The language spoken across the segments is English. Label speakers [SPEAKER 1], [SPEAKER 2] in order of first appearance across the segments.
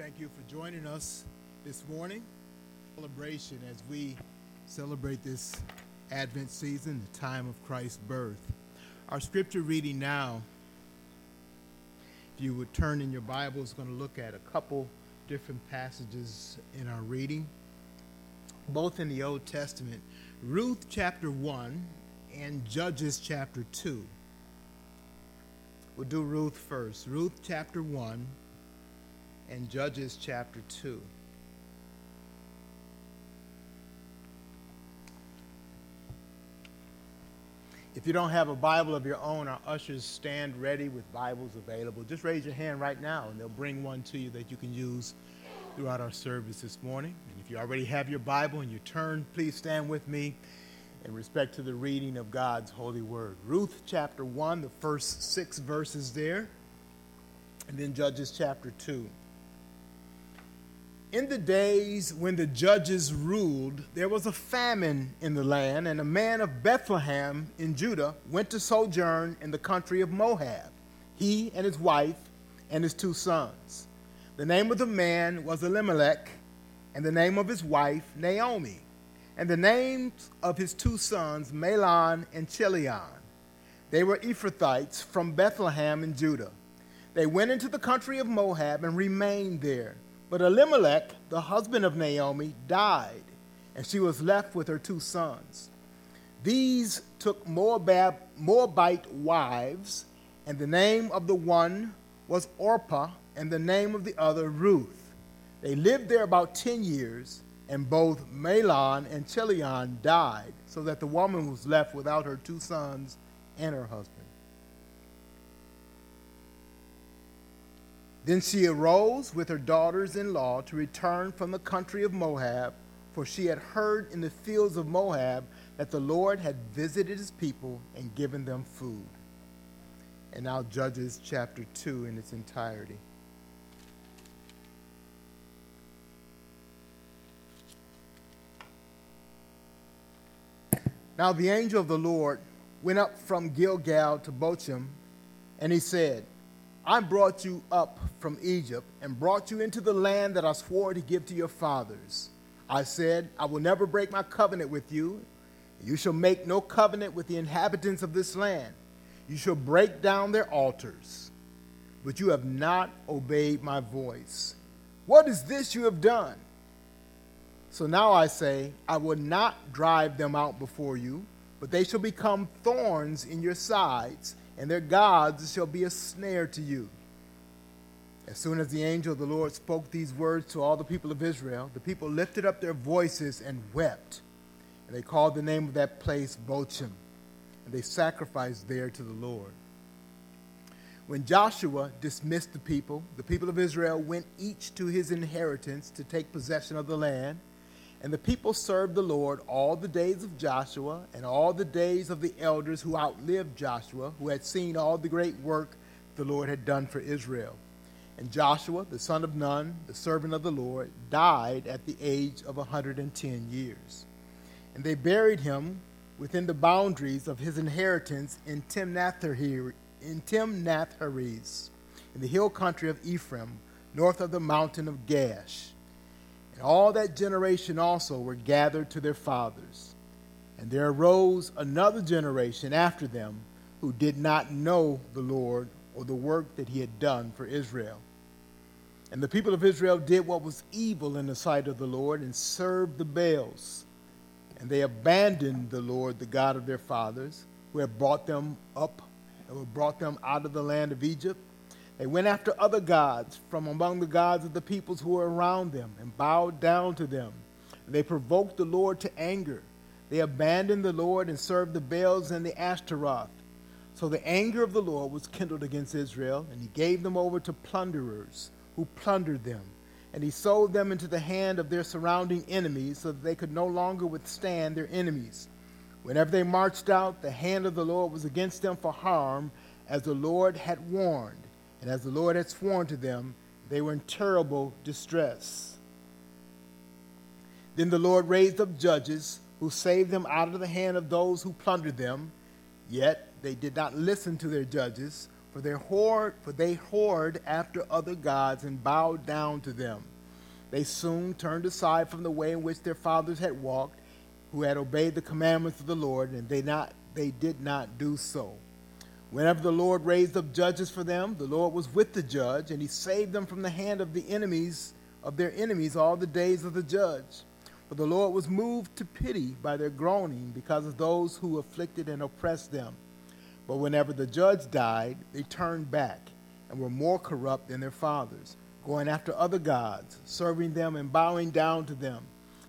[SPEAKER 1] thank you for joining us this morning. Celebration as we celebrate this Advent season, the time of Christ's birth. Our scripture reading now, if you would turn in your Bible, is going to look at a couple different passages in our reading, both in the Old Testament. Ruth chapter 1 and Judges chapter 2. We'll do Ruth first. Ruth chapter 1 and Judges chapter 2. If you don't have a Bible of your own, our ushers stand ready with Bibles available. Just raise your hand right now and they'll bring one to you that you can use throughout our service this morning. And if you already have your Bible and you turn, please stand with me in respect to the reading of God's holy word. Ruth chapter 1, the first six verses there, and then Judges chapter 2. In the days when the judges ruled, there was a famine in the land, and a man of Bethlehem in Judah went to sojourn in the country of Moab, he and his wife and his two sons. The name of the man was Elimelech, and the name of his wife Naomi, and the names of his two sons Mahlon and Chilion. They were Ephrathites from Bethlehem in Judah. They went into the country of Moab and remained there. But Elimelech, the husband of Naomi, died, and she was left with her two sons. These took Moabite wives, and the name of the one was Orpah, and the name of the other Ruth. They lived there about ten years, and both Mahlon and Chilion died, so that the woman was left without her two sons and her husband. Then she arose with her daughters in law to return from the country of Moab, for she had heard in the fields of Moab that the Lord had visited his people and given them food. And now, Judges chapter 2 in its entirety. Now, the angel of the Lord went up from Gilgal to Bochim, and he said, I brought you up from Egypt and brought you into the land that I swore to give to your fathers. I said, I will never break my covenant with you. You shall make no covenant with the inhabitants of this land. You shall break down their altars. But you have not obeyed my voice. What is this you have done? So now I say, I will not drive them out before you, but they shall become thorns in your sides and their gods shall be a snare to you. As soon as the angel of the Lord spoke these words to all the people of Israel, the people lifted up their voices and wept. And they called the name of that place Bochim, and they sacrificed there to the Lord. When Joshua dismissed the people, the people of Israel went each to his inheritance to take possession of the land. And the people served the Lord all the days of Joshua and all the days of the elders who outlived Joshua, who had seen all the great work the Lord had done for Israel. And Joshua, the son of Nun, the servant of the Lord, died at the age of a 110 years. And they buried him within the boundaries of his inheritance in Timnath-Heres, in, in the hill country of Ephraim, north of the mountain of Gaash. And all that generation also were gathered to their fathers. And there arose another generation after them who did not know the Lord or the work that he had done for Israel. And the people of Israel did what was evil in the sight of the Lord and served the Baals. And they abandoned the Lord, the God of their fathers, who had brought them up, and who brought them out of the land of Egypt they went after other gods from among the gods of the peoples who were around them and bowed down to them. They provoked the Lord to anger. They abandoned the Lord and served the Baals and the Ashtaroth. So the anger of the Lord was kindled against Israel, and he gave them over to plunderers who plundered them. And he sold them into the hand of their surrounding enemies so that they could no longer withstand their enemies. Whenever they marched out, the hand of the Lord was against them for harm, as the Lord had warned. And as the Lord had sworn to them, they were in terrible distress. Then the Lord raised up judges who saved them out of the hand of those who plundered them. Yet they did not listen to their judges for their whored, for they whored after other gods and bowed down to them. They soon turned aside from the way in which their fathers had walked, who had obeyed the commandments of the Lord, and they not they did not do so. Whenever the Lord raised up judges for them, the Lord was with the judge, and he saved them from the hand of the enemies of their enemies all the days of the judge. For the Lord was moved to pity by their groaning because of those who afflicted and oppressed them. But whenever the judge died, they turned back and were more corrupt than their fathers, going after other gods, serving them and bowing down to them.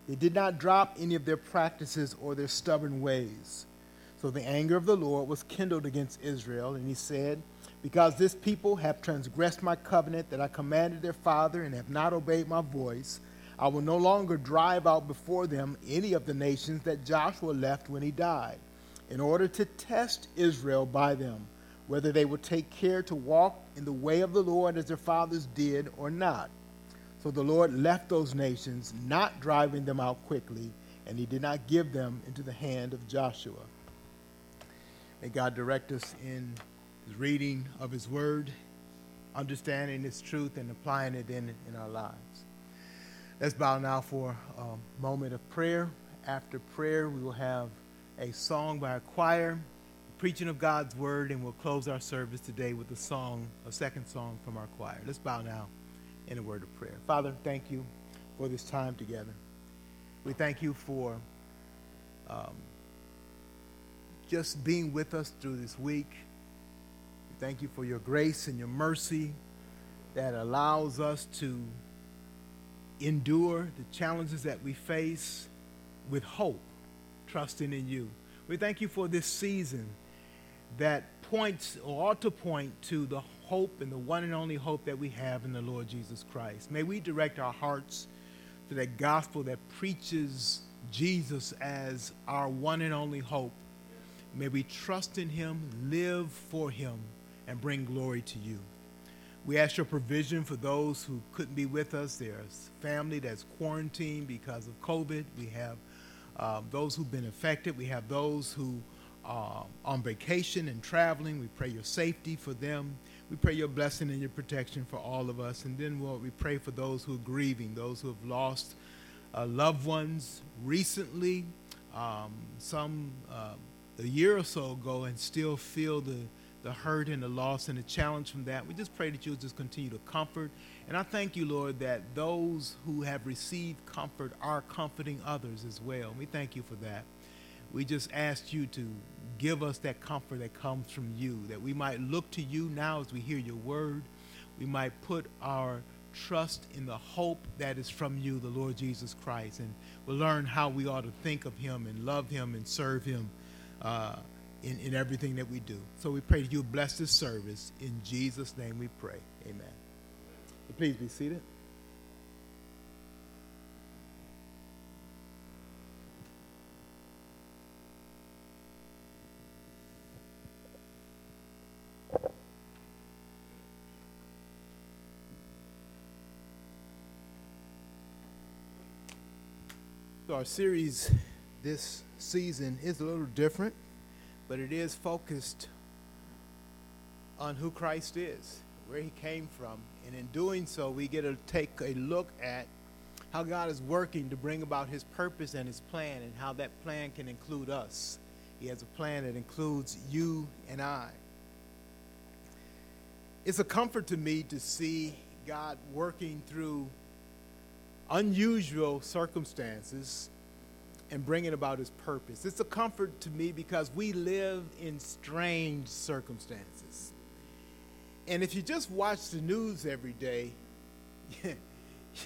[SPEAKER 1] They did not drop any of their practices or their stubborn ways. So the anger of the Lord was kindled against Israel, and he said, Because this people have transgressed my covenant that I commanded their father and have not obeyed my voice, I will no longer drive out before them any of the nations that Joshua left when he died, in order to test Israel by them, whether they would take care to walk in the way of the Lord as their fathers did or not. So the Lord left those nations, not driving them out quickly, and he did not give them into the hand of Joshua. May God direct us in his reading of his word, understanding its truth, and applying it in, in our lives. Let's bow now for a moment of prayer. After prayer, we will have a song by a choir, preaching of God's word, and we'll close our service today with a song, a second song from our choir. Let's bow now in a word of prayer. Father, thank you for this time together. We thank you for um, just being with us through this week. We thank you for your grace and your mercy that allows us to endure the challenges that we face with hope, trusting in you. We thank you for this season that points or ought to point to the hope and the one and only hope that we have in the Lord Jesus Christ. May we direct our hearts to that gospel that preaches Jesus as our one and only hope May we trust in him, live for him, and bring glory to you. We ask your provision for those who couldn't be with us. There's family that's quarantined because of COVID. We have um, those who've been affected. We have those who are on vacation and traveling. We pray your safety for them. We pray your blessing and your protection for all of us. And then we'll, we pray for those who are grieving, those who have lost uh, loved ones recently, um, some. Uh, a year or so ago and still feel the, the hurt and the loss and the challenge from that. We just pray that you'll just continue to comfort. And I thank you, Lord, that those who have received comfort are comforting others as well. We thank you for that. We just ask you to give us that comfort that comes from you, that we might look to you now as we hear your word. We might put our trust in the hope that is from you, the Lord Jesus Christ, and we'll learn how we ought to think of him and love him and serve him uh, in, in everything that we do. So we pray that you bless this service. In Jesus' name we pray. Amen. Please be seated. So our series this season is a little different, but it is focused on who Christ is, where he came from. And in doing so, we get to take a look at how God is working to bring about his purpose and his plan, and how that plan can include us. He has a plan that includes you and I. It's a comfort to me to see God working through unusual circumstances and bringing about his purpose. It's a comfort to me because we live in strange circumstances. And if you just watch the news every day,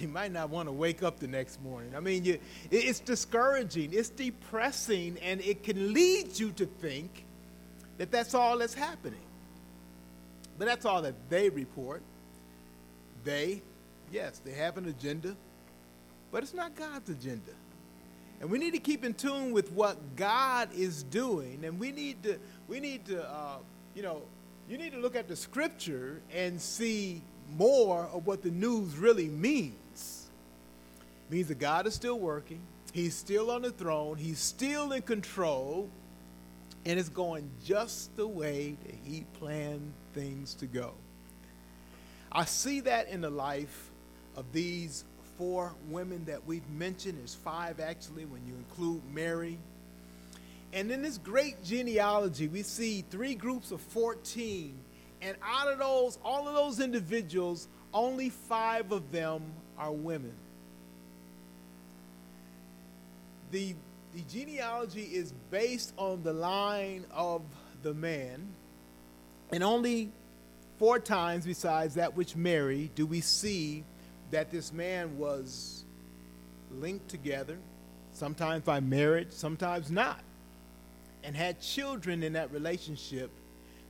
[SPEAKER 1] you might not want to wake up the next morning. I mean, you, it's discouraging, it's depressing, and it can lead you to think that that's all that's happening. But that's all that they report. They, yes, they have an agenda, but it's not God's agenda. And we need to keep in tune with what God is doing. And we need to, we need to, uh, you know, you need to look at the scripture and see more of what the news really means. It means that God is still working. He's still on the throne. He's still in control. And it's going just the way that he planned things to go. I see that in the life of these four women that we've mentioned. There's five actually when you include Mary. And in this great genealogy, we see three groups of 14. And out of those, all of those individuals, only five of them are women. The, the genealogy is based on the line of the man, and only four times besides that which Mary do we see that this man was linked together, sometimes by marriage, sometimes not, and had children in that relationship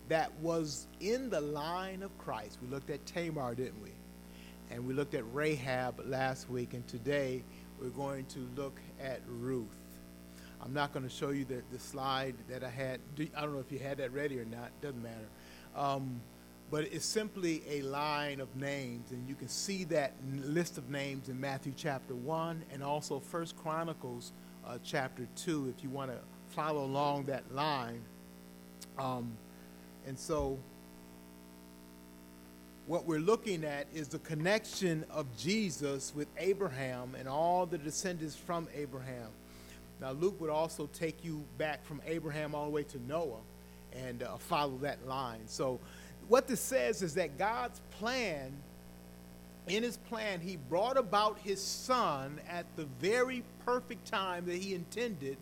[SPEAKER 1] that was in the line of Christ. We looked at Tamar, didn't we? And we looked at Rahab last week, and today we're going to look at Ruth. I'm not going to show you the, the slide that I had. I don't know if you had that ready or not, doesn't matter. Um, but it's simply a line of names, and you can see that list of names in Matthew chapter 1 and also First Chronicles uh, chapter 2 if you want to follow along that line. Um, and so, what we're looking at is the connection of Jesus with Abraham and all the descendants from Abraham. Now, Luke would also take you back from Abraham all the way to Noah and uh, follow that line. So, what this says is that God's plan, in his plan, he brought about his son at the very perfect time that he intended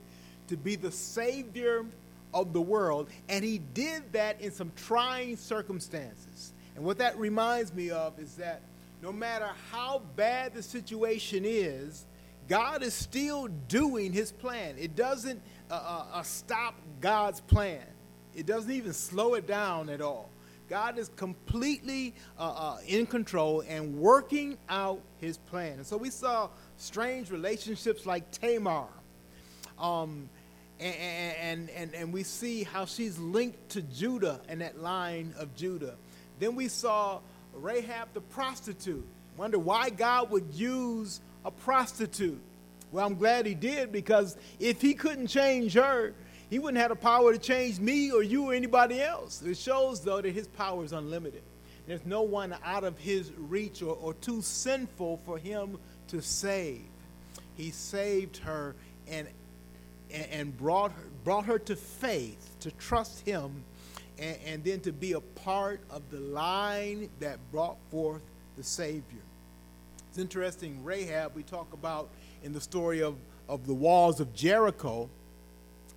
[SPEAKER 1] to be the savior of the world. And he did that in some trying circumstances. And what that reminds me of is that no matter how bad the situation is, God is still doing his plan. It doesn't uh, uh, uh stop God's plan, it doesn't even slow it down at all. God is completely uh, uh, in control and working out his plan. And so we saw strange relationships like Tamar. Um, and, and, and, and we see how she's linked to Judah and that line of Judah. Then we saw Rahab the prostitute. Wonder why God would use a prostitute. Well, I'm glad he did because if he couldn't change her, he wouldn't have the power to change me or you or anybody else. It shows, though, that his power is unlimited. There's no one out of his reach or, or too sinful for him to save. He saved her and, and brought, her, brought her to faith, to trust him, and, and then to be a part of the line that brought forth the Savior. It's interesting, Rahab, we talk about in the story of, of the walls of Jericho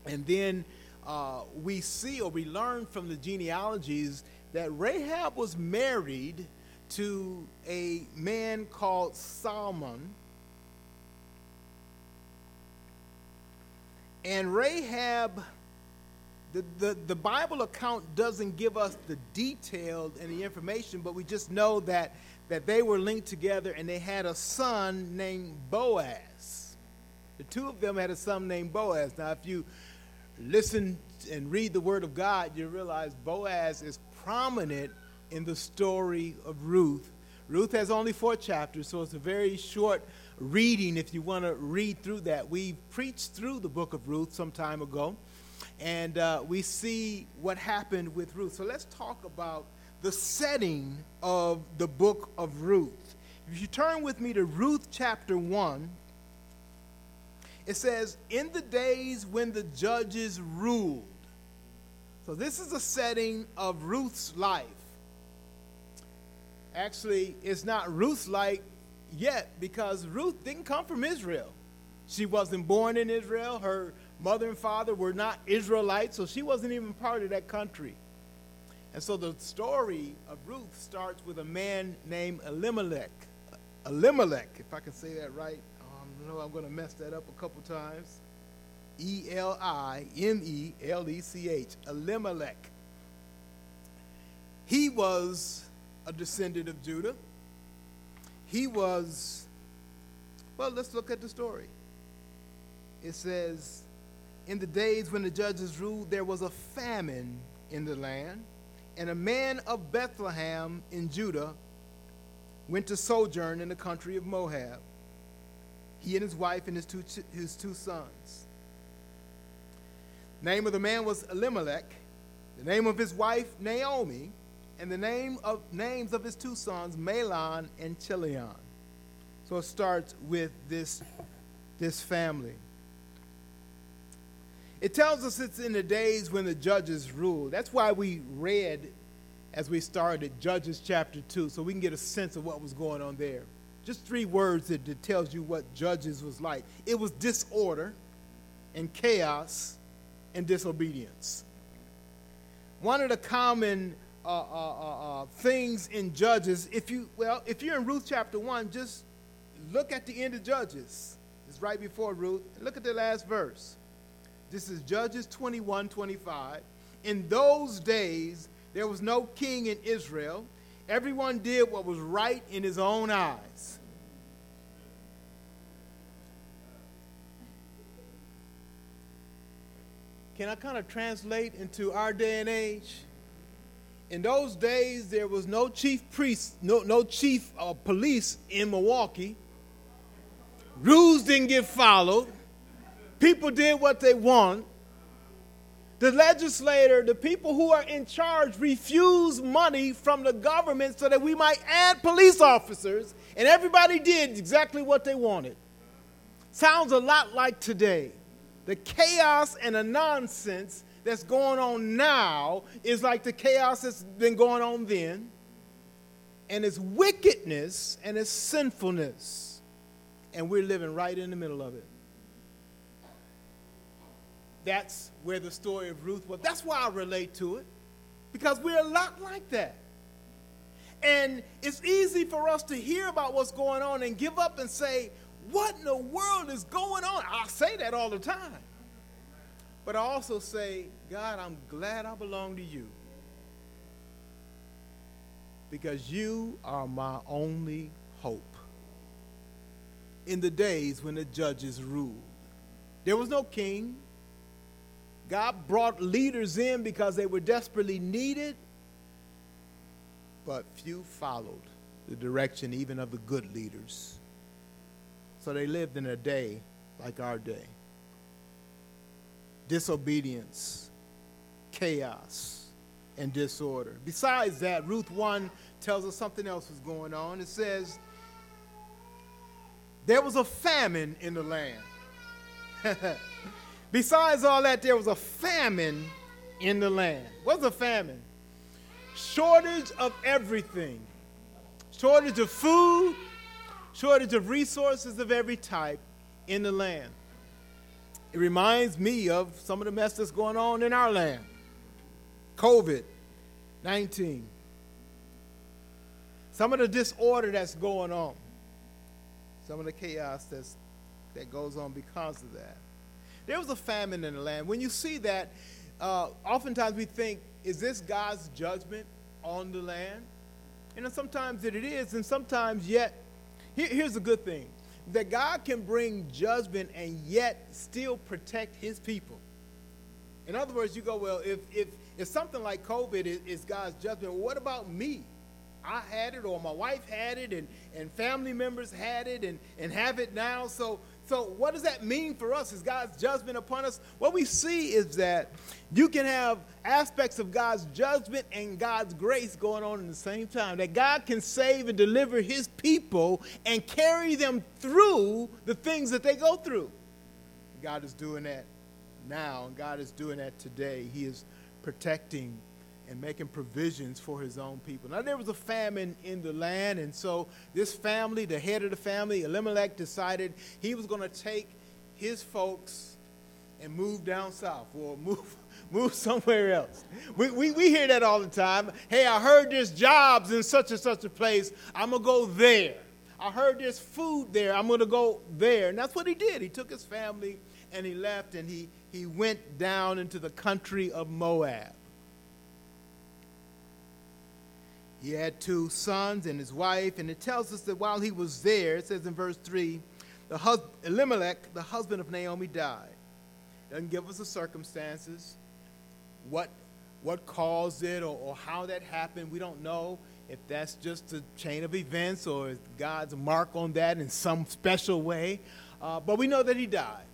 [SPEAKER 1] and then uh, we see or we learn from the genealogies that Rahab was married to a man called Salmon. And Rahab, the, the, the Bible account doesn't give us the detailed and the information, but we just know that, that they were linked together and they had a son named Boaz. The two of them had a son named Boaz. Now, if you listen and read the Word of God, you realize Boaz is prominent in the story of Ruth. Ruth has only four chapters, so it's a very short reading if you want to read through that. We preached through the book of Ruth some time ago, and uh, we see what happened with Ruth. So let's talk about the setting of the book of Ruth. If you turn with me to Ruth chapter 1, it says, In the days when the judges ruled. So this is a setting of Ruth's life. Actually, it's not Ruth's life yet because Ruth didn't come from Israel. She wasn't born in Israel. Her mother and father were not Israelites, so she wasn't even part of that country. And so the story of Ruth starts with a man named Elimelech. Elimelech, if I can say that right know I'm going to mess that up a couple times. E L I M E L E C H, Elimelech. He was a descendant of Judah. He was, well, let's look at the story. It says, In the days when the judges ruled, there was a famine in the land, and a man of Bethlehem in Judah went to sojourn in the country of Moab he and his wife and his two, his two sons. name of the man was Elimelech, the name of his wife Naomi, and the name of names of his two sons Mahlon and Chilion. So it starts with this, this family. It tells us it's in the days when the judges ruled. That's why we read as we started Judges chapter 2, so we can get a sense of what was going on there. Just three words that, that tells you what Judges was like. It was disorder and chaos and disobedience. One of the common uh, uh, uh, uh, things in Judges, if you well, if you're in Ruth chapter one, just look at the end of Judges. It's right before Ruth. Look at the last verse. This is Judges 21, 25. In those days, there was no king in Israel. Everyone did what was right in his own eyes. Can I kind of translate into our day and age? In those days, there was no chief priest, no, no chief of police in Milwaukee. Rules didn't get followed. People did what they want. The legislator, the people who are in charge, refused money from the government so that we might add police officers, and everybody did exactly what they wanted. Sounds a lot like today. The chaos and the nonsense that's going on now is like the chaos that's been going on then, and it's wickedness and it's sinfulness, and we're living right in the middle of it that's where the story of Ruth was. That's why I relate to it, because we're a lot like that. And it's easy for us to hear about what's going on and give up and say, What in the world is going on? I say that all the time. But I also say, God, I'm glad I belong to you. Because you are my only hope. In the days when the judges ruled, there was no king, God brought leaders in because they were desperately needed, but few followed the direction even of the good leaders. So they lived in a day like our day disobedience, chaos, and disorder. Besides that, Ruth 1 tells us something else was going on. It says, There was a famine in the land. Besides all that, there was a famine in the land. What's a famine? Shortage of everything. Shortage of food, shortage of resources of every type in the land. It reminds me of some of the mess that's going on in our land. COVID 19. Some of the disorder that's going on. Some of the chaos that's, that goes on because of that. There was a famine in the land. When you see that, uh, oftentimes we think, is this God's judgment on the land? And sometimes it is, and sometimes yet, here, here's a good thing that God can bring judgment and yet still protect his people. In other words, you go, well, if, if, if something like COVID is, is God's judgment, well, what about me? I had it, or my wife had it, and, and family members had it, and, and have it now. So, so, what does that mean for us? Is God's judgment upon us? What we see is that you can have aspects of God's judgment and God's grace going on at the same time. That God can save and deliver his people and carry them through the things that they go through. God is doing that now, and God is doing that today. He is protecting and making provisions for his own people. Now, there was a famine in the land, and so this family, the head of the family, Elimelech, decided he was going to take his folks and move down south or move, move somewhere else. We, we, we hear that all the time. Hey, I heard there's jobs in such and such a place. I'm going to go there. I heard there's food there. I'm going to go there. And that's what he did. He took his family and he left and he, he went down into the country of Moab. He had two sons and his wife, and it tells us that while he was there, it says in verse 3, the hus- Elimelech, the husband of Naomi, died. Doesn't give us the circumstances, what, what caused it, or, or how that happened. We don't know if that's just a chain of events or God's mark on that in some special way. Uh, but we know that he died.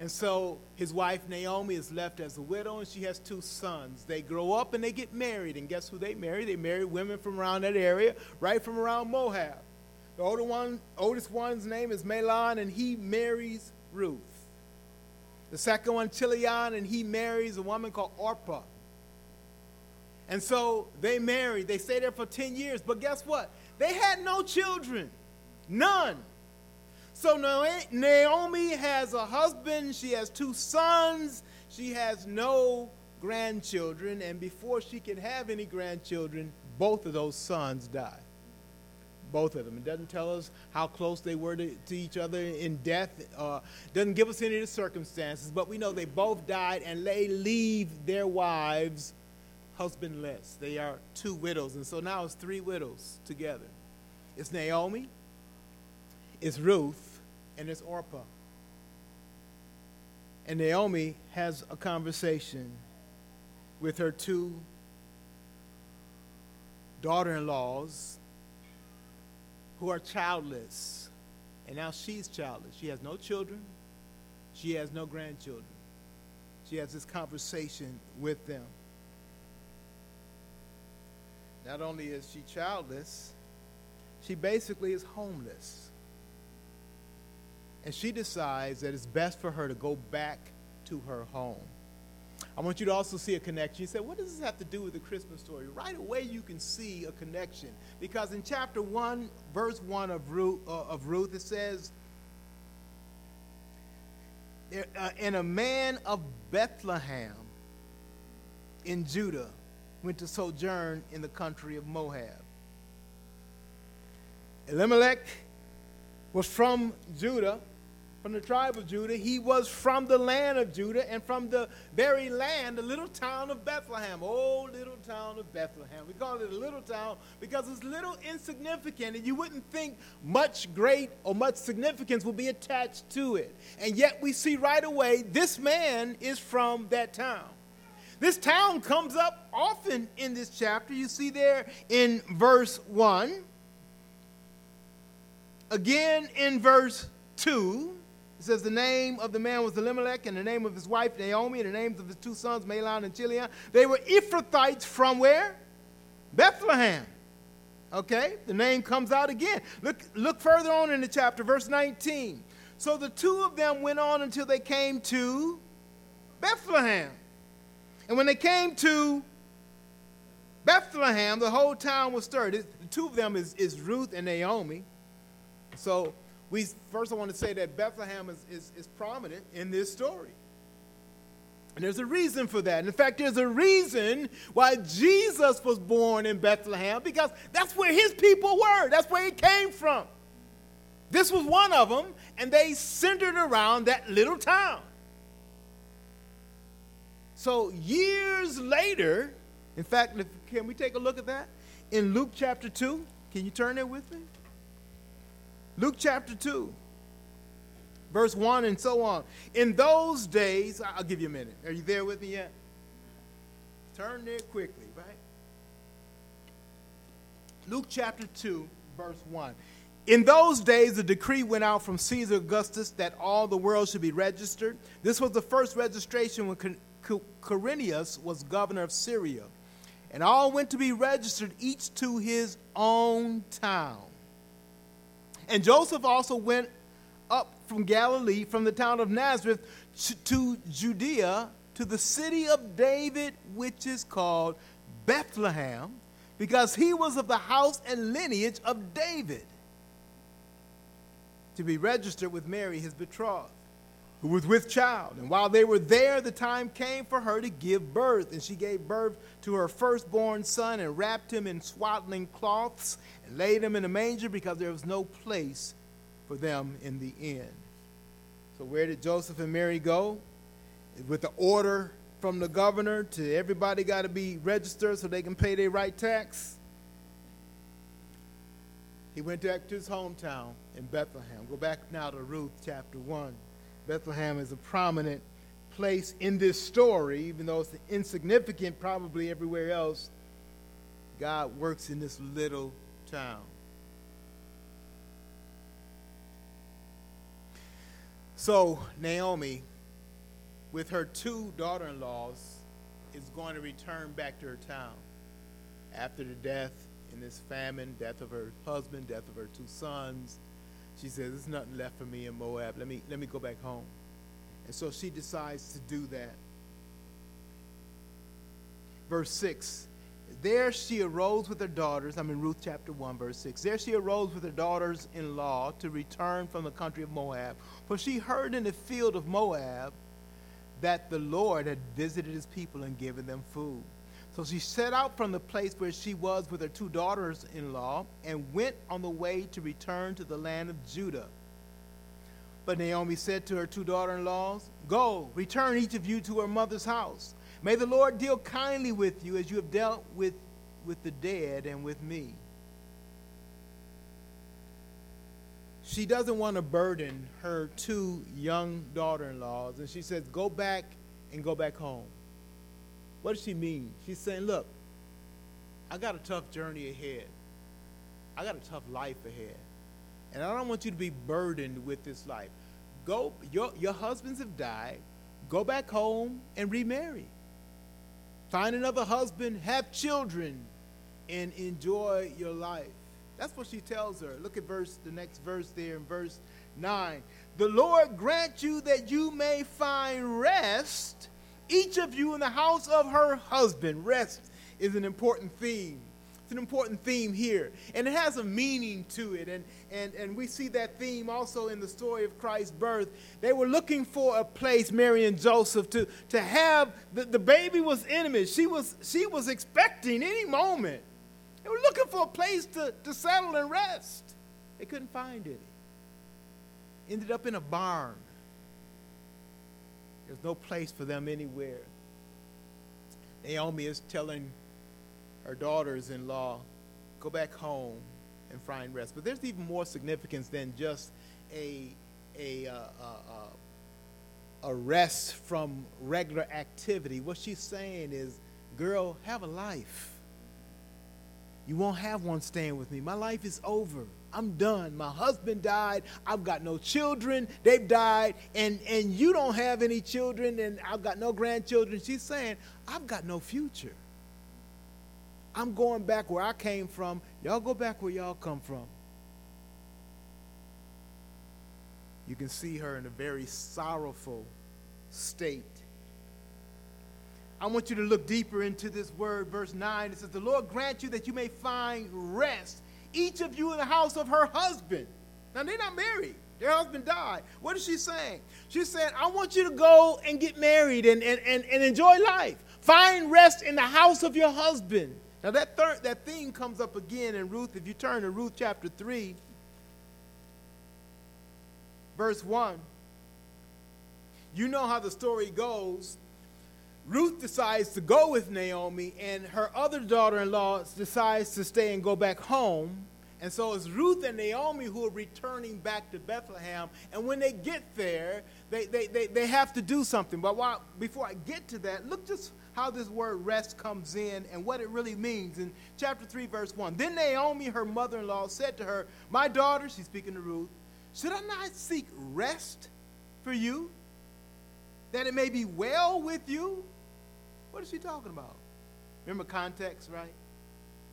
[SPEAKER 1] And so his wife Naomi is left as a widow, and she has two sons. They grow up and they get married. And guess who they marry? They marry women from around that area, right from around Moab. The older one, oldest one's name is Mahlon, and he marries Ruth. The second one, Chilion, and he marries a woman called Orpah. And so they marry. They stay there for 10 years. But guess what? They had no children. None. So Naomi has a husband, she has two sons, she has no grandchildren, and before she can have any grandchildren, both of those sons die. Both of them. It doesn't tell us how close they were to, to each other in death. Uh, doesn't give us any of the circumstances, but we know they both died and they leave their wives husbandless. They are two widows, and so now it's three widows together. It's Naomi, it's Ruth and it's Orpah. And Naomi has a conversation with her two daughter in laws who are childless. And now she's childless. She has no children, she has no grandchildren. She has this conversation with them. Not only is she childless, she basically is homeless. And she decides that it's best for her to go back to her home. I want you to also see a connection. You say, what does this have to do with the Christmas story? Right away, you can see a connection. Because in chapter 1, verse 1 of Ruth, uh, of Ruth it says, uh, And a man of Bethlehem in Judah went to sojourn in the country of Moab. Elimelech was from Judah, from the tribe of Judah. He was from the land of Judah and from the very land, the little town of Bethlehem. Oh, little town of Bethlehem. We call it a little town because it's little insignificant and you wouldn't think much great or much significance will be attached to it. And yet we see right away this man is from that town. This town comes up often in this chapter. You see there in verse 1. Again in verse 2, it says the name of the man was Elimelech, and the name of his wife Naomi, and the names of his two sons Mahlon and Chilion. They were Ephrathites from where? Bethlehem. Okay, the name comes out again. Look, look further on in the chapter, verse 19. So the two of them went on until they came to Bethlehem. And when they came to Bethlehem, the whole town was stirred. The two of them is, is Ruth and Naomi. So we first I want to say that Bethlehem is, is, is prominent in this story. And there's a reason for that. And in fact, there's a reason why Jesus was born in Bethlehem because that's where his people were. That's where he came from. This was one of them, and they centered around that little town. So years later, in fact, can we take a look at that? In Luke chapter 2, can you turn there with me? Luke chapter 2, verse 1 and so on. In those days, I'll give you a minute. Are you there with me yet? Turn there quickly, right? Luke chapter 2, verse 1. In those days, a decree went out from Caesar Augustus that all the world should be registered. This was the first registration when Quirinius was governor of Syria. And all went to be registered, each to his own town. And Joseph also went up from Galilee, from the town of Nazareth, to Judea, to the city of David, which is called Bethlehem, because he was of the house and lineage of David, to be registered with Mary, his betrothed who was with child. And while they were there, the time came for her to give birth. And she gave birth to her firstborn son and wrapped him in swaddling cloths and laid him in a manger because there was no place for them in the inn. So, where did Joseph and Mary go? With the order from the governor to everybody got to be registered so they can pay their right tax. He went back to his hometown in Bethlehem. Go back now to Ruth chapter 1. Bethlehem is a prominent place in this story, even though it's insignificant probably everywhere else. God works in this little town. So, Naomi with her two daughter in laws, is going to return back to her town after the death in this famine, death of her husband, death of her two sons. She says, There's nothing left for me in Moab. Let me, let me go back home. And so she decides to do that. Verse 6 There she arose with her daughters. I'm in Ruth chapter 1, verse 6. There she arose with her daughters in law to return from the country of Moab. For she heard in the field of Moab that the Lord had visited his people and given them food. So she set out from the place where she was with her two daughters in law and went on the way to return to the land of Judah. But Naomi said to her two daughter in laws, Go, return each of you to her mother's house. May the Lord deal kindly with you as you have dealt with, with the dead and with me. She doesn't want to burden her two young daughter in laws, and she says, Go back and go back home. What does she mean? She's saying, Look, I got a tough journey ahead. I got a tough life ahead. And I don't want you to be burdened with this life. Go, your, your husbands have died. Go back home and remarry. Find another husband, have children, and enjoy your life. That's what she tells her. Look at verse, the next verse there in verse 9. The Lord grant you that you may find rest each of you in the house of her husband. Rest is an important theme. It's an important theme here. And it has a meaning to it. And, and, and we see that theme also in the story of Christ's birth. They were looking for a place, Mary and Joseph, to, to have the, the baby was intimate. She was, she was expecting any moment. They were looking for a place to, to settle and rest. They couldn't find any. Ended up in a barn. There's no place for them anywhere. Naomi is telling her daughters in law, go back home and find rest. But there's even more significance than just a, a, uh, uh, uh, a rest from regular activity. What she's saying is, girl, have a life. You won't have one staying with me. My life is over. I'm done. My husband died. I've got no children. They've died. And, and you don't have any children, and I've got no grandchildren. She's saying, I've got no future. I'm going back where I came from. Y'all go back where y'all come from. You can see her in a very sorrowful state. I want you to look deeper into this word, verse 9. It says, The Lord grant you that you may find rest each of you in the house of her husband. Now, they're not married. Their husband died. What is she saying? She's saying, I want you to go and get married and, and, and, and enjoy life. Find rest in the house of your husband. Now, that, third, that theme comes up again in Ruth. If you turn to Ruth chapter 3, verse 1, you know how the story goes. Ruth decides to go with Naomi, and her other daughter in law decides to stay and go back home. And so it's Ruth and Naomi who are returning back to Bethlehem. And when they get there, they, they, they, they have to do something. But while, before I get to that, look just how this word rest comes in and what it really means. In chapter 3, verse 1. Then Naomi, her mother in law, said to her, My daughter, she's speaking to Ruth, should I not seek rest for you, that it may be well with you? What is she talking about? Remember context, right?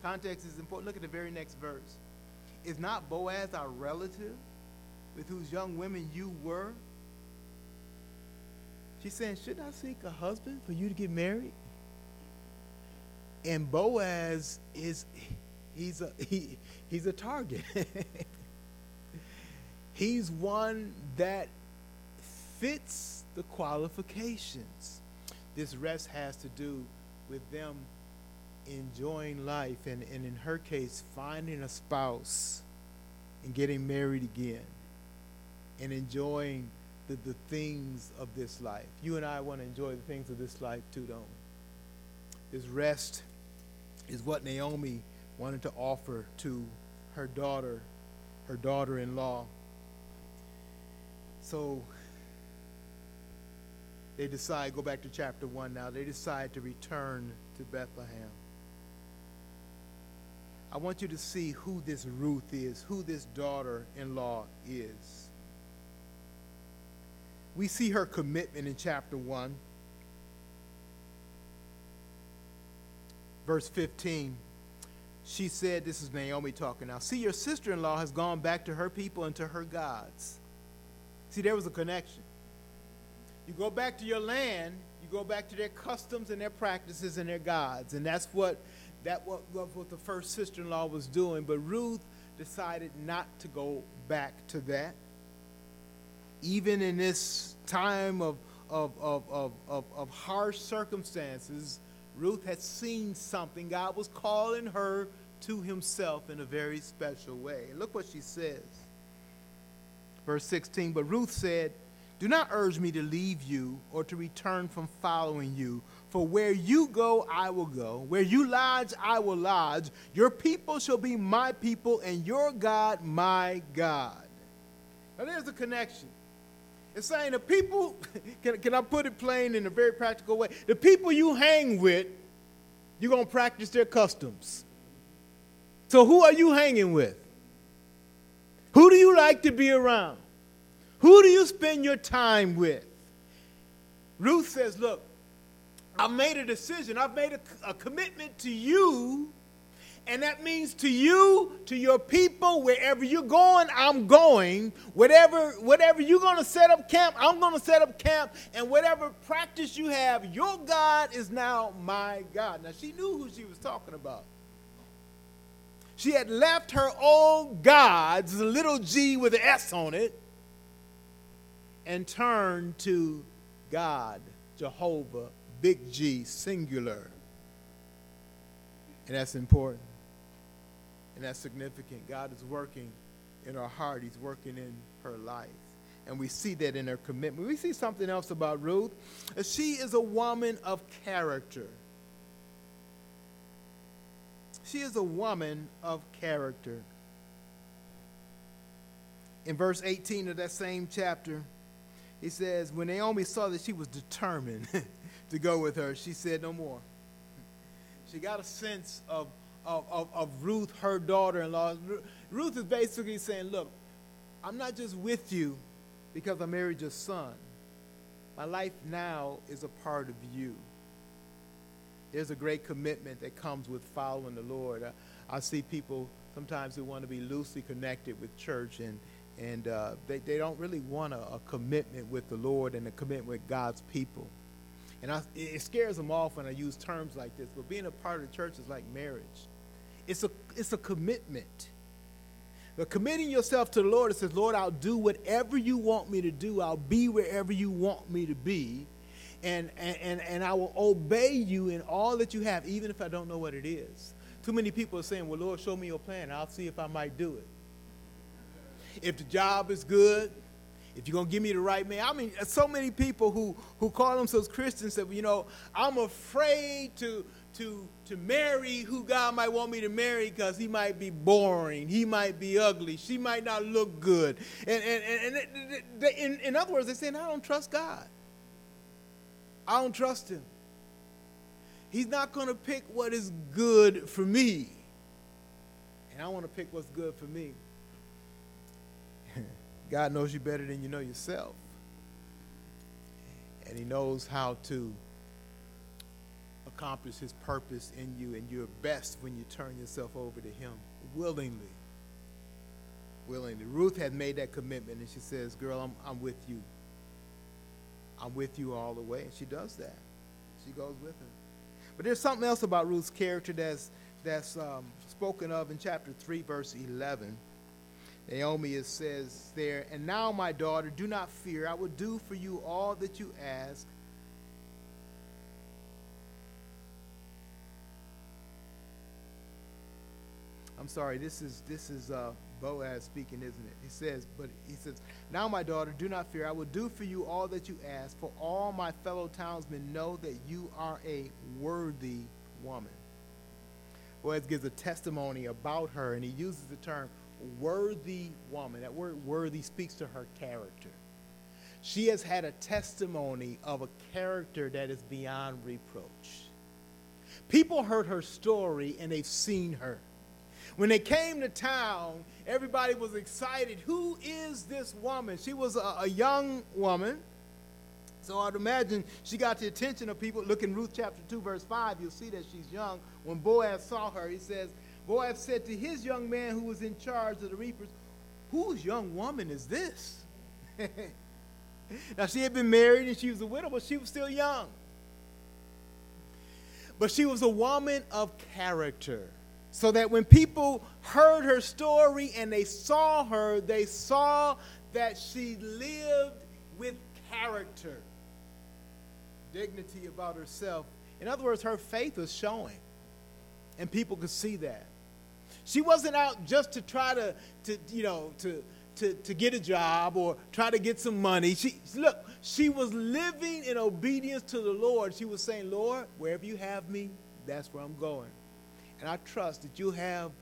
[SPEAKER 1] Context is important. Look at the very next verse. Is not Boaz our relative with whose young women you were? She's saying, Should I seek a husband for you to get married? And Boaz is he's a he, he's a target. he's one that fits the qualifications this rest has to do with them enjoying life and, and in her case finding a spouse and getting married again and enjoying the, the things of this life. You and i want to enjoy the things of this life too don't we? This rest is what naomi wanted to offer to her daughter her daughter-in-law. So they decide, go back to chapter 1 now, they decide to return to Bethlehem. I want you to see who this Ruth is, who this daughter in law is. we see her commitment in chapter 1. Verse 15. She said, This is Naomi talking now. See, your sister in law has gone back to her people and to her gods. See, there was a connection. You go back to your land, you go back to their customs and their practices and their gods. And that's what that what, what the first sister-in-law was doing. But Ruth decided not to go back to that. Even in this time of, of, of, of, of, of harsh circumstances, Ruth had seen something. God was calling her to himself in a very special way. Look what she says. Verse 16, but Ruth said, do not urge me to leave you or to return from following you. For where you go, I will go. Where you lodge, I will lodge. Your people shall be my people, and your God, my God. Now, there's a connection. It's saying the people, can, can I put it plain in a very practical way? The people you hang with, you're going to practice their customs. So, who are you hanging with? Who do you like to be around? Who do you spend your time with? Ruth says, Look, I've made a decision. I've made a, a, commitment to you. And that means to you, to your people, wherever you're going, I'm going. Whatever, whatever you're going to set up camp, I'm going to set up camp. And whatever practice you have, your God is now my God. Now, she knew who she was talking about. She had left her old gods, the little g with an S on it, and turn to God, Jehovah, big G, singular. And that's important. And that's significant. God is working in her heart, He's working in her life. And we see that in her commitment. We see something else about Ruth. She is a woman of character. She is a woman of character. In verse 18 of that same chapter, he says, when Naomi saw that she was determined to go with her, she said no more. She got a sense of, of, of, of Ruth, her daughter in law. Ruth is basically saying, Look, I'm not just with you because I married your son. My life now is a part of you. There's a great commitment that comes with following the Lord. I, I see people sometimes who want to be loosely connected with church and and uh, they, they don't really want a, a, commitment with the Lord and a commitment with God's people. And I, it scares them off when I use terms like this, but being a part of the church is like marriage. It's a, it's a commitment. But committing yourself to the Lord, it says, Lord, I'll do whatever you want me to do. I'll be wherever you want me to be. And, and, and, and I will obey you in all that you have, even if I don't know what it is. Too many people are saying, Well, Lord, show me your plan. I'll see if I might do it if the job is good, if you're going to give me the right man. I mean, so many people who, who call themselves Christians say, you know, I'm afraid to, to, to marry who God might want me to marry because he might be boring. He might be ugly. She might not look good. And, and, and, and they, in, in other words, they're saying, I don't trust God. I don't trust him. He's not going to pick what is good for me. And I want to pick what's good for me. God knows you better than you know yourself. And He knows how to accomplish His purpose in you, and you're best when you turn yourself over to Him willingly. Willingly. Ruth had made that commitment, and she says, Girl, I'm, I'm with you. I'm with you all the way. And she does that. She goes with him. But there's something else about Ruth's character that's, that's um, spoken of in chapter 3, verse 11. Naomi says there, And now, my daughter, do not fear. I will do for you all that you ask. I'm sorry, this is this is uh, Boaz speaking, isn't it? He says, but he says, Now, my daughter, do not fear. I will do for you all that you ask, for all my fellow townsmen know that you are a worthy woman. Boaz gives a testimony about her, and he uses the term worthy woman. That word worthy speaks to her character. She has had a testimony of a character that is beyond reproach. People heard her story and they've seen her. When they came to town, everybody was excited. Who is this woman? She was a, a young woman, So I'd imagine she got the attention of people. Look in Ruth chapter 2, verse 5, you'll see that she's young. When Boaz saw her, he says, Boaz said to his young man who was in charge of the reapers, Whose young woman is this? now, she had been married and she was a widow, but she was still young. But she was a woman of character. So that when people heard her story and they saw her, they saw that she lived with character, dignity about herself. In other words, her faith was showing, and people could see that. She wasn't out just to try to, to you know, to, to, to get a job or try to get some money. She, look, she was living in obedience to the Lord. She was saying, Lord, wherever you have me, that's where I'm going. And I trust that you have,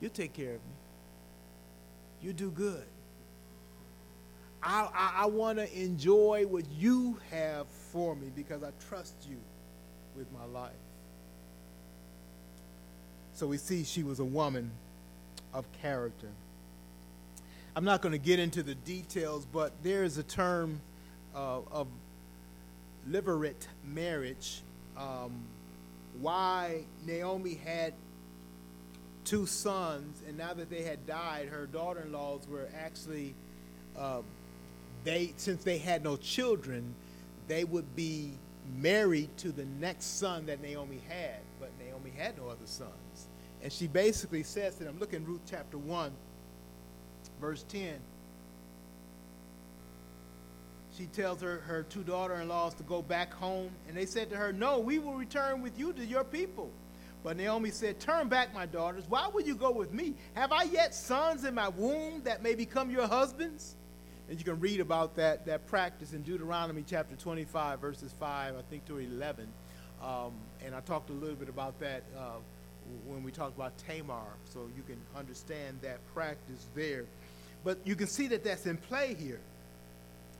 [SPEAKER 1] you'll take care of me. You do good. I, I, I want to enjoy what you have for me because I trust you with my life. So we see she was a woman of character. I'm not going to get into the details, but there is a term uh, of levirate marriage. Um, why Naomi had two sons, and now that they had died, her daughter-in-laws were actually uh, they since they had no children, they would be married to the next son that Naomi had, but Naomi had no other sons. And she basically says to them, look in Ruth chapter 1, verse 10. She tells her, her two daughter in laws to go back home. And they said to her, No, we will return with you to your people. But Naomi said, Turn back, my daughters. Why will you go with me? Have I yet sons in my womb that may become your husbands? And you can read about that, that practice in Deuteronomy chapter 25, verses 5, I think, to 11. Um, and I talked a little bit about that uh, when we talk about Tamar, so you can understand that practice there. But you can see that that's in play here.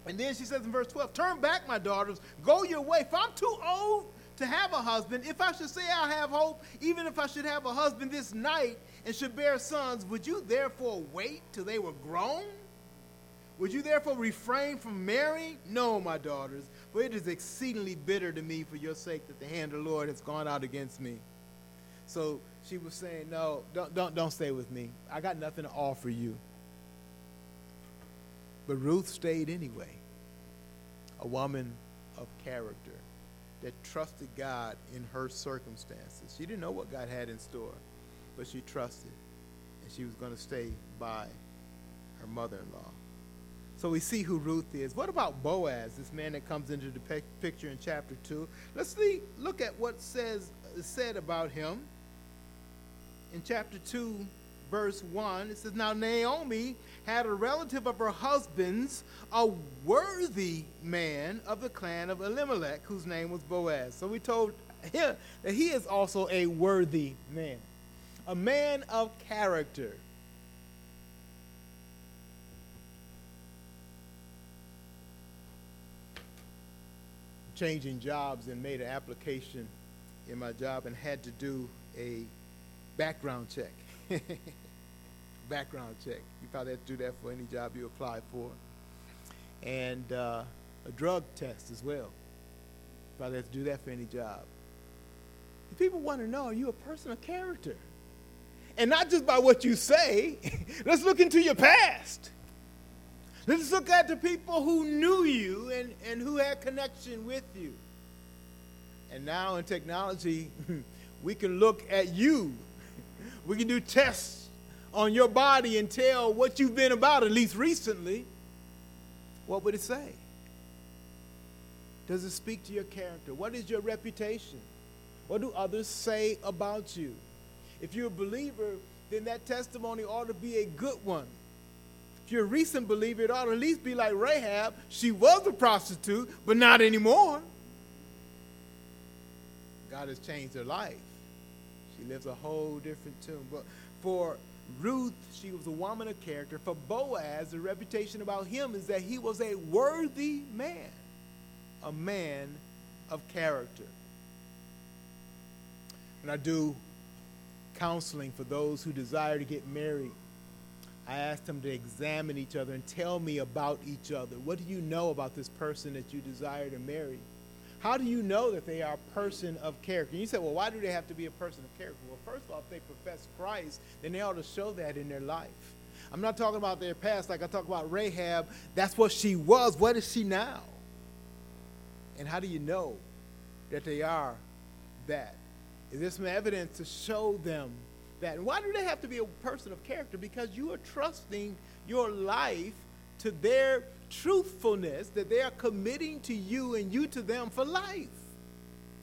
[SPEAKER 1] And then she says in verse 12, Turn back, my daughters, go your way, for I'm too old to have a husband. If I should say I have hope, even if I should have a husband this night and should bear sons, would you therefore wait till they were grown? Would you therefore refrain from marrying? No, my daughters, for it is exceedingly bitter to me for your sake that the hand of the Lord has gone out against me. So she was saying, No, don't, don't, don't stay with me. I got nothing to offer you. But Ruth stayed anyway. A woman of character that trusted God in her circumstances. She didn't know what God had in store, but she trusted. And she was going to stay by her mother in law. So we see who Ruth is. What about Boaz, this man that comes into the picture in chapter 2? Let's see, look at what says said about him. In chapter 2, verse 1, it says, Now Naomi had a relative of her husband's, a worthy man of the clan of Elimelech, whose name was Boaz. So we told him that he is also a worthy man, a man of character. Changing jobs and made an application in my job and had to do a background check. background check. You probably have to do that for any job you apply for. And uh, a drug test as well. You probably have to do that for any job. people want to know are you a person of character? And not just by what you say, let's look into your past. Let's look at the people who knew you and, and who had connection with you. And now in technology, we can look at you. We can do tests on your body and tell what you've been about, at least recently. What would it say? Does it speak to your character? What is your reputation? What do others say about you? If you're a believer, then that testimony ought to be a good one. If you're a recent believer, it ought to at least be like Rahab. She was a prostitute, but not anymore. God has changed her life. She lives a whole different tune. But for Ruth, she was a woman of character. For Boaz, the reputation about him is that he was a worthy man, a man of character. When I do counseling for those who desire to get married, I ask them to examine each other and tell me about each other. What do you know about this person that you desire to marry? How do you know that they are a person of character? And you say, well, why do they have to be a person of character? Well, first of all, if they profess Christ, then they ought to show that in their life. I'm not talking about their past like I talk about Rahab. That's what she was. What is she now? And how do you know that they are that? Is there some evidence to show them that? And why do they have to be a person of character? Because you are trusting your life to their truthfulness, that they are committing to you and you to them for life.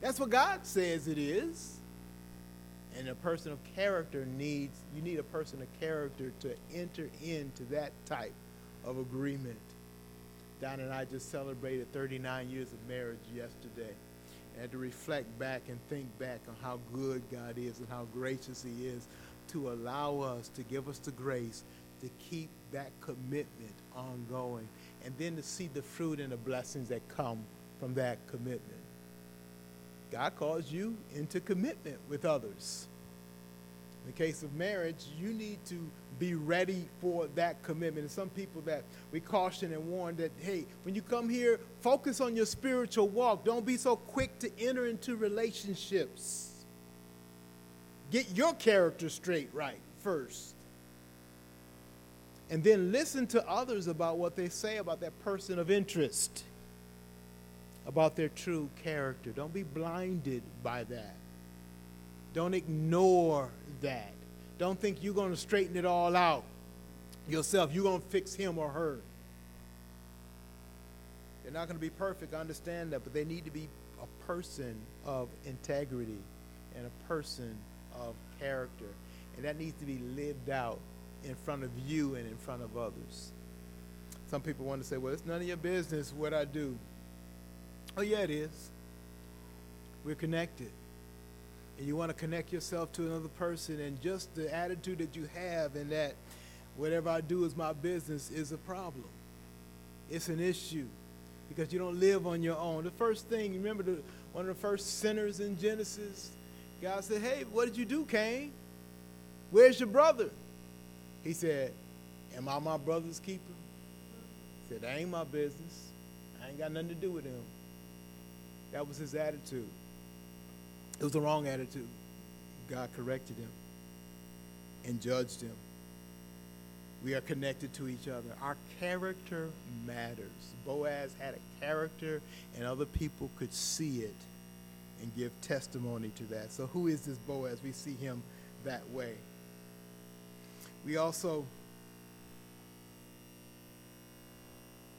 [SPEAKER 1] That's what God says it is. And a person of character needs, you need a person of character to enter into that type of agreement. Don and I just celebrated 39 years of marriage yesterday. And to reflect back and think back on how good God is and how gracious He is to allow us, to give us the grace to keep that commitment ongoing and then to see the fruit and the blessings that come from that commitment. God calls you into commitment with others. In the case of marriage, you need to be ready for that commitment. And some people that we caution and warn that, hey, when you come here, focus on your spiritual walk. Don't be so quick to enter into relationships. Get your character straight right first. And then listen to others about what they say about that person of interest, about their true character. Don't be blinded by that. Don't ignore that. Don't think you're going to straighten it all out yourself. You're going to fix him or her. They're not going to be perfect, I understand that, but they need to be a person of integrity and a person of character. And that needs to be lived out in front of you and in front of others. Some people want to say, well, it's none of your business what I do. Oh, yeah, it is. We're connected. And you want to connect yourself to another person, and just the attitude that you have, and that whatever I do is my business, is a problem. It's an issue because you don't live on your own. The first thing, you remember the, one of the first sinners in Genesis? God said, Hey, what did you do, Cain? Where's your brother? He said, Am I my brother's keeper? He said, That ain't my business. I ain't got nothing to do with him. That was his attitude. It was the wrong attitude. God corrected him and judged him. We are connected to each other. Our character matters. Boaz had a character, and other people could see it and give testimony to that. So, who is this Boaz? We see him that way. We also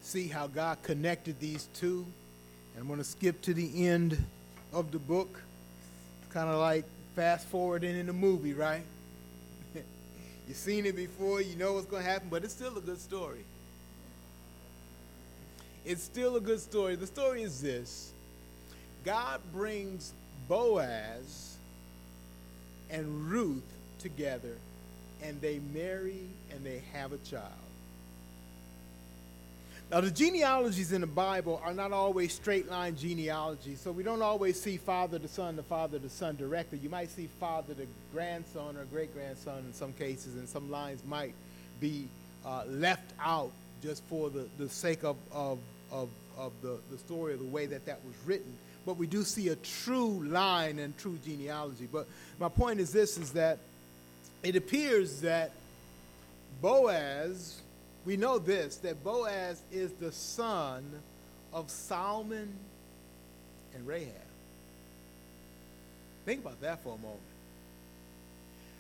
[SPEAKER 1] see how God connected these two. And I'm going to skip to the end of the book. It's kind of like fast forwarding in a movie, right? You've seen it before, you know what's going to happen, but it's still a good story. It's still a good story. The story is this God brings Boaz and Ruth together and they marry and they have a child. Now, the genealogies in the Bible are not always straight line genealogies, so we don't always see father to son to father to son directly. You might see father to grandson or great grandson in some cases, and some lines might be uh, left out just for the, the sake of, of, of, of the, the story of the way that that was written. But we do see a true line and true genealogy. But my point is this is that it appears that Boaz, we know this, that Boaz is the son of Salmon and Rahab. Think about that for a moment.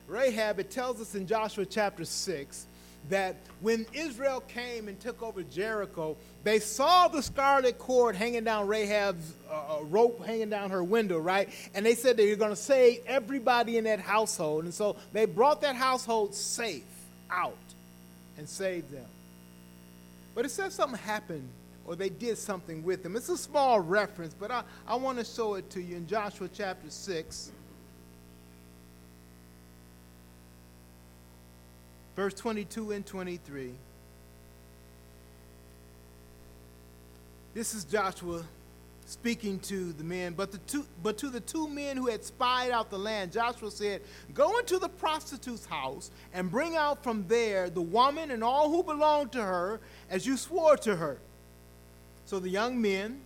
[SPEAKER 1] Rahab, it tells us in Joshua chapter 6 that when Israel came and took over Jericho, they saw the scarlet cord hanging down Rahab's uh, uh rope hanging down her window, right? And they said they were going to save everybody in that household. And so they brought that household safe out and saved them. But it says something happened or they did something with them. It's a small reference, but I, I want to show it to you in Joshua chapter 6. verse 22 and 23. This is Joshua speaking to the men, but, the two, but to the two men who had spied out the land, Joshua said, Go into the prostitute's house and bring out from there the woman and all who belong to her, as you swore to her. So the young men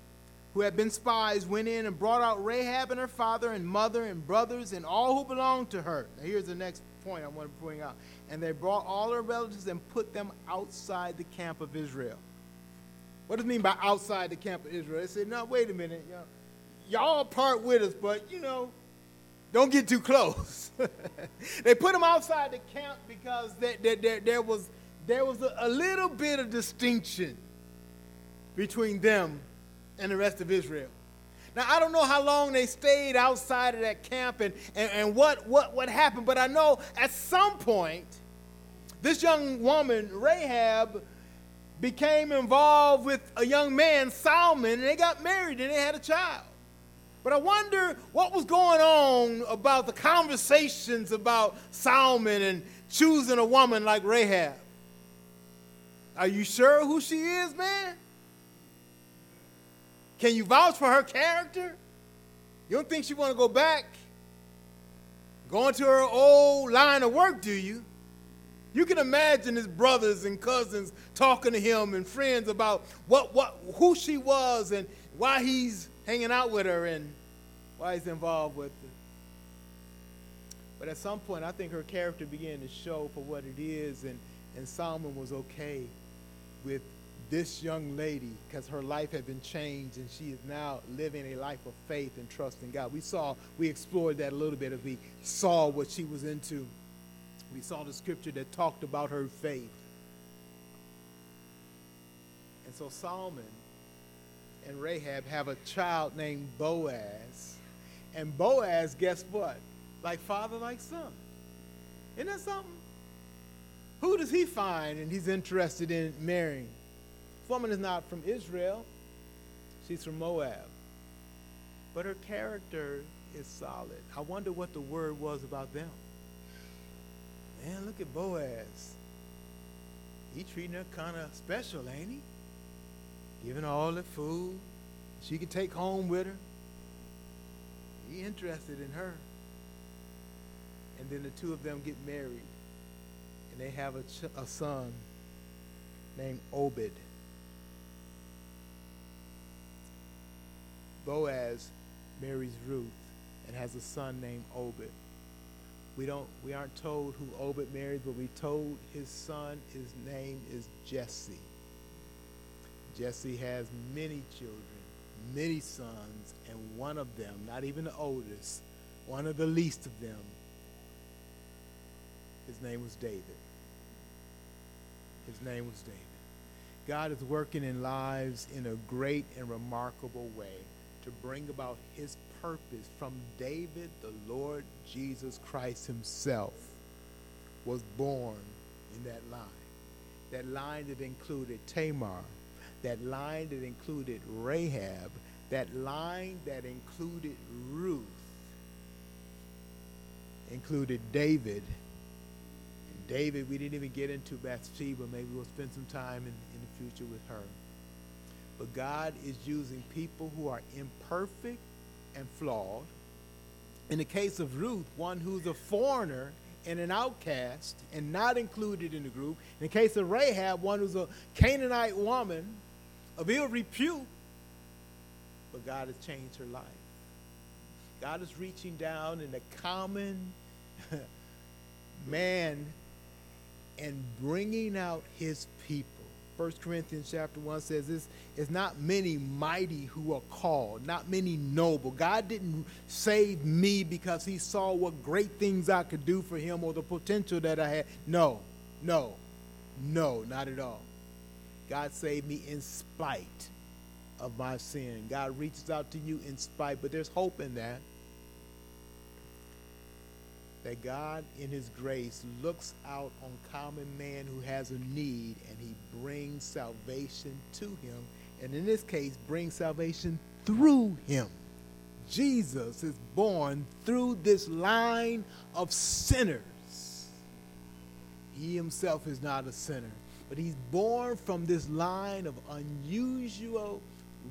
[SPEAKER 1] who had been spies went in and brought out Rahab and her father and mother and brothers and all who belonged to her. Now, here's the next point I want to bring out. And they brought all her relatives and put them outside the camp of Israel. What does it mean by outside the camp of Israel? They said, no, wait a minute. Y'all part with us, but, you know, don't get too close. they put them outside the camp because there, there, there, there was, there was a, a little bit of distinction between them and the rest of Israel. Now, I don't know how long they stayed outside of that camp and, and, and what, what, what happened, but I know at some point, this young woman, Rahab, became involved with a young man, Salmon, and they got married and they had a child. But I wonder what was going on about the conversations about Salmon and choosing a woman like Rahab. Are you sure who she is, man? Can you vouch for her character? You don't think she want to go back? Go into her old line of work, do you? You can imagine his brothers and cousins talking to him and friends about what, what, who she was and why he's hanging out with her and why he's involved with her. But at some point, I think her character began to show for what it is, and, and Salmon was okay with this young lady because her life had been changed and she is now living a life of faith and trust in God. We saw, we explored that a little bit as we saw what she was into. We saw the scripture that talked about her faith. And so Salmon and Rahab have a child named Boaz. And Boaz, guess what? Like father, like son. Isn't that something? Who does he find and he's interested in marrying? This woman is not from Israel, she's from Moab. But her character is solid. I wonder what the word was about them. Man, look at Boaz. He treating her kind of special, ain't he? Giving her all the food she could take home with her. He interested in her. And then the two of them get married. And they have a, ch- a son named Obed. Boaz marries Ruth and has a son named Obed. We don't we aren't told who Obed married, but we told his son his name is Jesse. Jesse has many children, many sons, and one of them, not even the oldest, one of the least of them, his name was David. His name was David. God is working in lives in a great and remarkable way to bring about his purpose from David, the Lord Jesus Christ himself was born in that line. That line that included Tamar, that line that included Rahab, that line that included Ruth, included David. David, we didn't even get into Bathsheba. Maybe we'll spend some time in, in the future with her. But God is using people who are imperfect and flawed. In the case of Ruth, one who's a foreigner and an outcast and not included in the group. In the case of Rahab, one who's a Canaanite woman of ill repute, but God has changed her life. God is reaching down in the common man and bringing out his people. 1 Corinthians chapter 1 says this is not many mighty who are called, not many noble. God didn't save me because he saw what great things I could do for him or the potential that I had. No, no, no, not at all. God saved me in spite of my sin. God reaches out to you in spite, but there's hope in that that God, in His grace, looks out on common man who has a need and He brings salvation to him. And in this case, brings salvation through him. Jesus is born through this line of sinners. He himself is not a sinner, but he's born from this line of unusual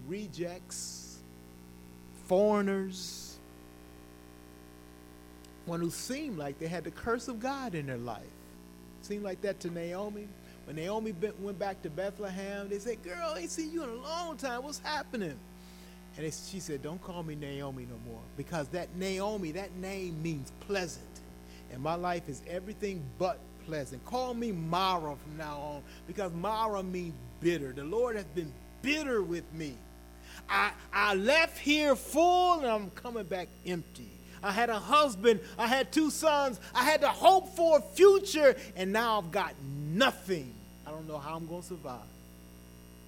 [SPEAKER 1] rejects foreigners, one who seemed like they had the curse of God in their life. Seemed like that to Naomi. When Naomi went back to Bethlehem, they said, Girl, I ain't seen you in a long time. What's happening? And she said, Don't call me Naomi no more. Because that Naomi, that name means pleasant. And my life is everything but pleasant. Call me Mara from now on. Because Mara means bitter. The Lord has been bitter with me. I, I left here full and I'm coming back empty. I had a husband, I had two sons, I had to hope for a future, and now I've got nothing. I don't know how I'm going to survive.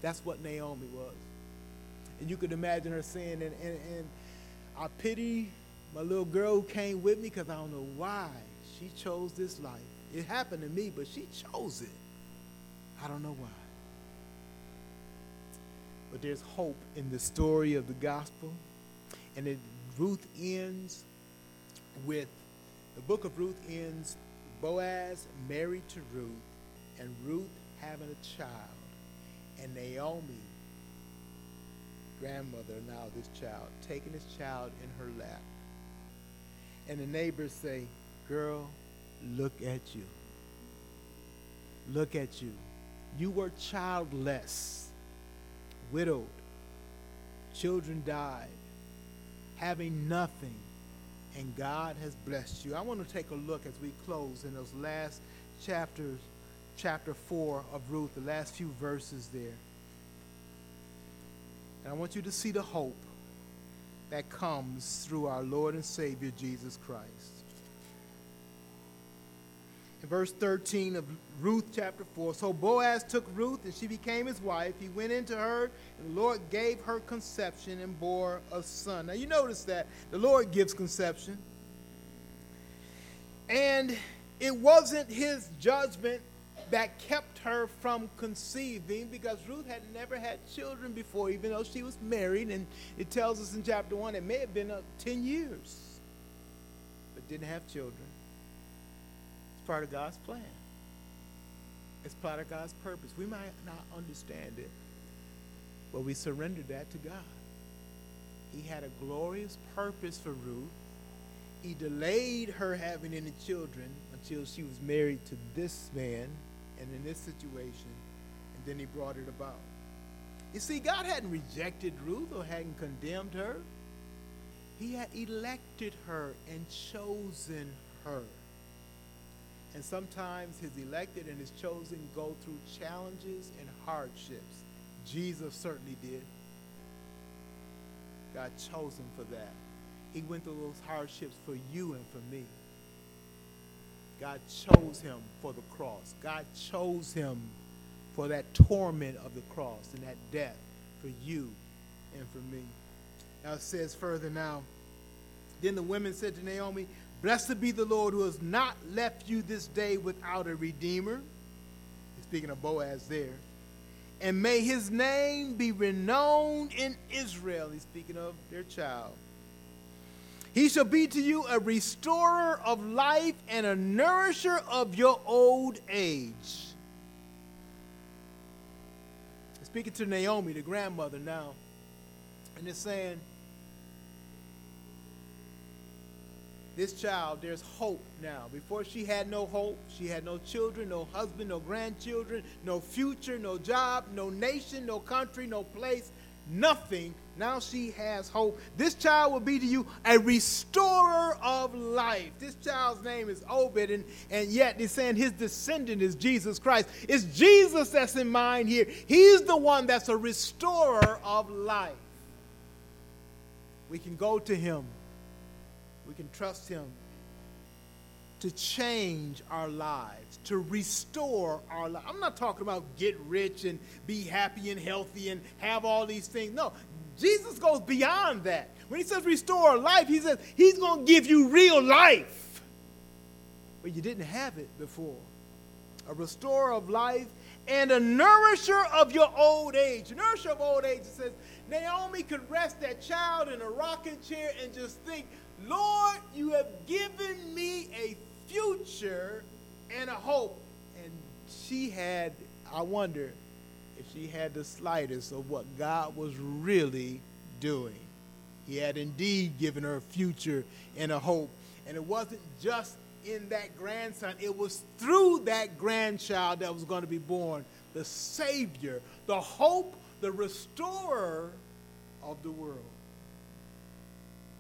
[SPEAKER 1] That's what Naomi was. And you could imagine her saying, and, and, and I pity my little girl who came with me because I don't know why she chose this life. It happened to me, but she chose it. I don't know why. But there's hope in the story of the gospel. And it, Ruth ends with the book of Ruth ends Boaz married to Ruth, and Ruth having a child, and Naomi, grandmother now this child, taking this child in her lap. And the neighbors say, Girl, look at you. Look at you. You were childless, widowed, children died, having nothing and God has blessed you. I want to take a look as we close in those last chapters, chapter 4 of Ruth, the last few verses there. And I want you to see the hope that comes through our Lord and Savior Jesus Christ verse 13 of Ruth chapter 4. So Boaz took Ruth, and she became his wife. He went into her, and the Lord gave her conception and bore a son. Now you notice that the Lord gives conception. And it wasn't his judgment that kept her from conceiving because Ruth had never had children before, even though she was married. And it tells us in chapter 1 it may have been uh, 10 years, but didn't have children part of God's plan. It's part of God's purpose. We might not understand it, but we surrender that to God. He had a glorious purpose for Ruth. He delayed her having any children until she was married to this man and in this situation, and then he brought it about. You see, God hadn't rejected Ruth or hadn't condemned her. He had elected her and chosen her. And sometimes his elected and his chosen go through challenges and hardships. Jesus certainly did. God chose him for that. He went through those hardships for you and for me. God chose him for the cross. God chose him for that torment of the cross and that death for you and for me. Now it says further now, then the women said to Naomi, Blessed be the Lord who has not left you this day without a redeemer. He's speaking of Boaz there. And may his name be renowned in Israel. He's speaking of their child. He shall be to you a restorer of life and a nourisher of your old age. Speaking to Naomi, the grandmother now, and it's saying, this child, there's hope now. Before she had no hope, she had no children, no husband, no grandchildren, no future, no job, no nation, no country, no place, nothing. Now she has hope. This child will be to you a restorer of life. This child's name is Obed, and, and yet they're saying his descendant is Jesus Christ. It's Jesus that's in mind here. He's the one that's a restorer of life. We can go to him we can trust Him to change our lives, to restore our lives. I'm not talking about get rich and be happy and healthy and have all these things. No, Jesus goes beyond that. When He says restore life, He says He's going to give you real life. But you didn't have it before. A restorer of life and a nourisher of your old age. A nourisher of old age, it says, Naomi could rest that child in a rocking chair and just think, Lord, you have given me a future and a hope. And she had, I wonder if she had the slightest of what God was really doing. He had indeed given her a future and a hope. And it wasn't just in that grandson, it was through that grandchild that was going to be born the Savior, the hope, the restorer of the world.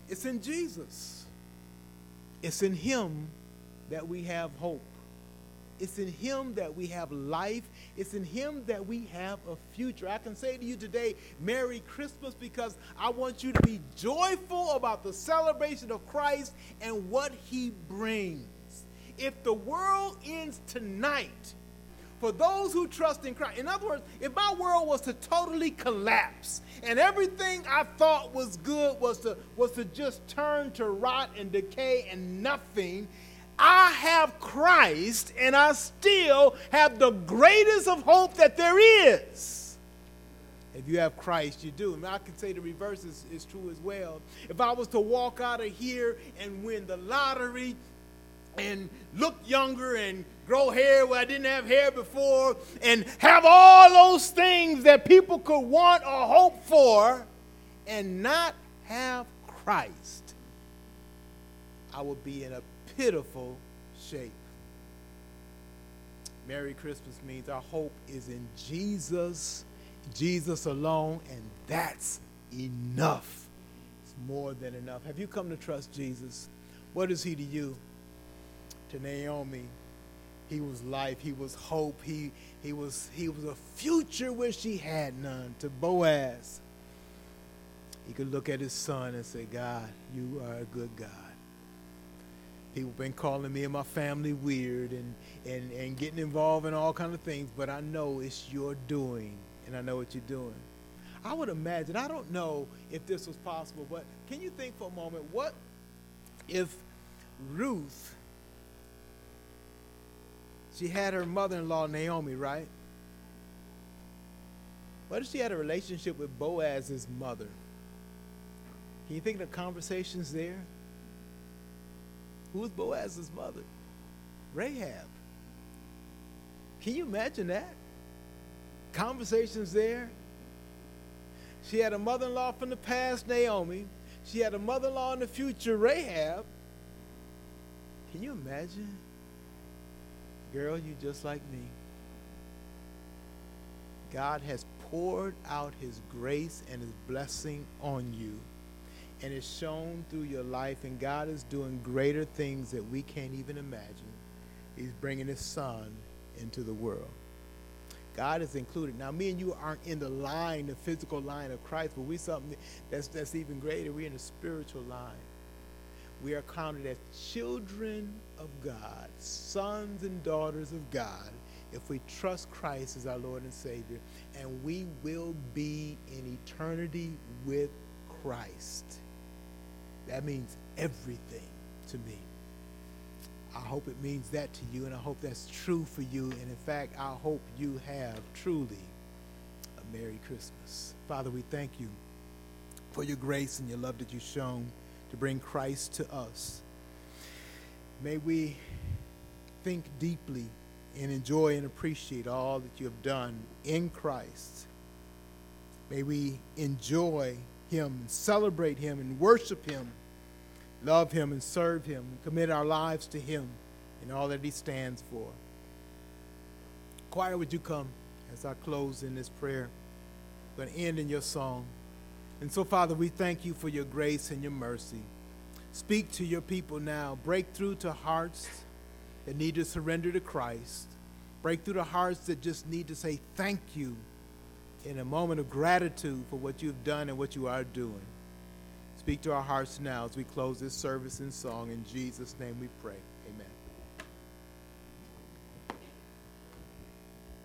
[SPEAKER 1] It's in Jesus, it's in Him that we have hope. It's in Him that we have life. It's in Him that we have a future. I can say to you today, Merry Christmas, because I want you to be joyful about the celebration of Christ and what He brings. If the world ends tonight, for those who trust in Christ, in other words, if my world was to totally collapse and everything I thought was good was to, was to just turn to rot and decay and nothing, I have Christ and I still have the greatest of hope that there is. If you have Christ, you do. And I can say the reverse is, is true as well. If I was to walk out of here and win the lottery and look younger and grow hair where I didn't have hair before and have all those things that people could want or hope for and not have Christ, I would be in a pitiful shape. Merry Christmas means our hope is in Jesus, Jesus alone, and that's enough. It's more than enough. Have you come to trust Jesus? What is he to you? To Naomi, he was life, he was hope, he, he, was, he was a future where she had none. To Boaz, he could look at his son and say, God, you are a good God. People have been calling me and my family weird and, and, and getting involved in all kind of things, but I know it's your doing, and I know what you're doing. I would imagine, I don't know if this was possible, but can you think for a moment, what if Ruth, she had her mother-in-law Naomi, right? What if she had a relationship with Boaz's mother? Can you think of the conversations there? Who was Boaz's mother? Rahab. Can you imagine that? Conversations there. She had a mother in law from the past, Naomi. She had a mother in law in the future, Rahab. Can you imagine? Girl, you just like me. God has poured out his grace and his blessing on you and it's shown through your life, and God is doing greater things that we can't even imagine. He's bringing His Son into the world. God is included. Now, me and you aren't in the line, the physical line of Christ, but we're something that's that's even greater. We're in the spiritual line. We are counted as children of God, sons and daughters of God, if we trust Christ as our Lord and Savior, and we will be in eternity with Christ. That means everything to me. I hope it means that to you, and I hope that's true for you. And in fact, I hope you have truly a Merry Christmas. Father, we thank you for your grace and your love that you've shown to bring Christ to us. May we think deeply and enjoy and appreciate all that you have done in Christ. May we enjoy him and celebrate him and worship him, love him and serve him, and commit our lives to him in all that he stands for. Choir, would you come as I close in this prayer? I'm going to end in your song. And so, Father, we thank you for your grace and your mercy. Speak to your people now. Break through to hearts that need to surrender to Christ. Break through to hearts that just need to say thank you in a moment of gratitude for what you've done and what you are doing. Speak to our hearts now as we close this service in song. In Jesus' name we pray.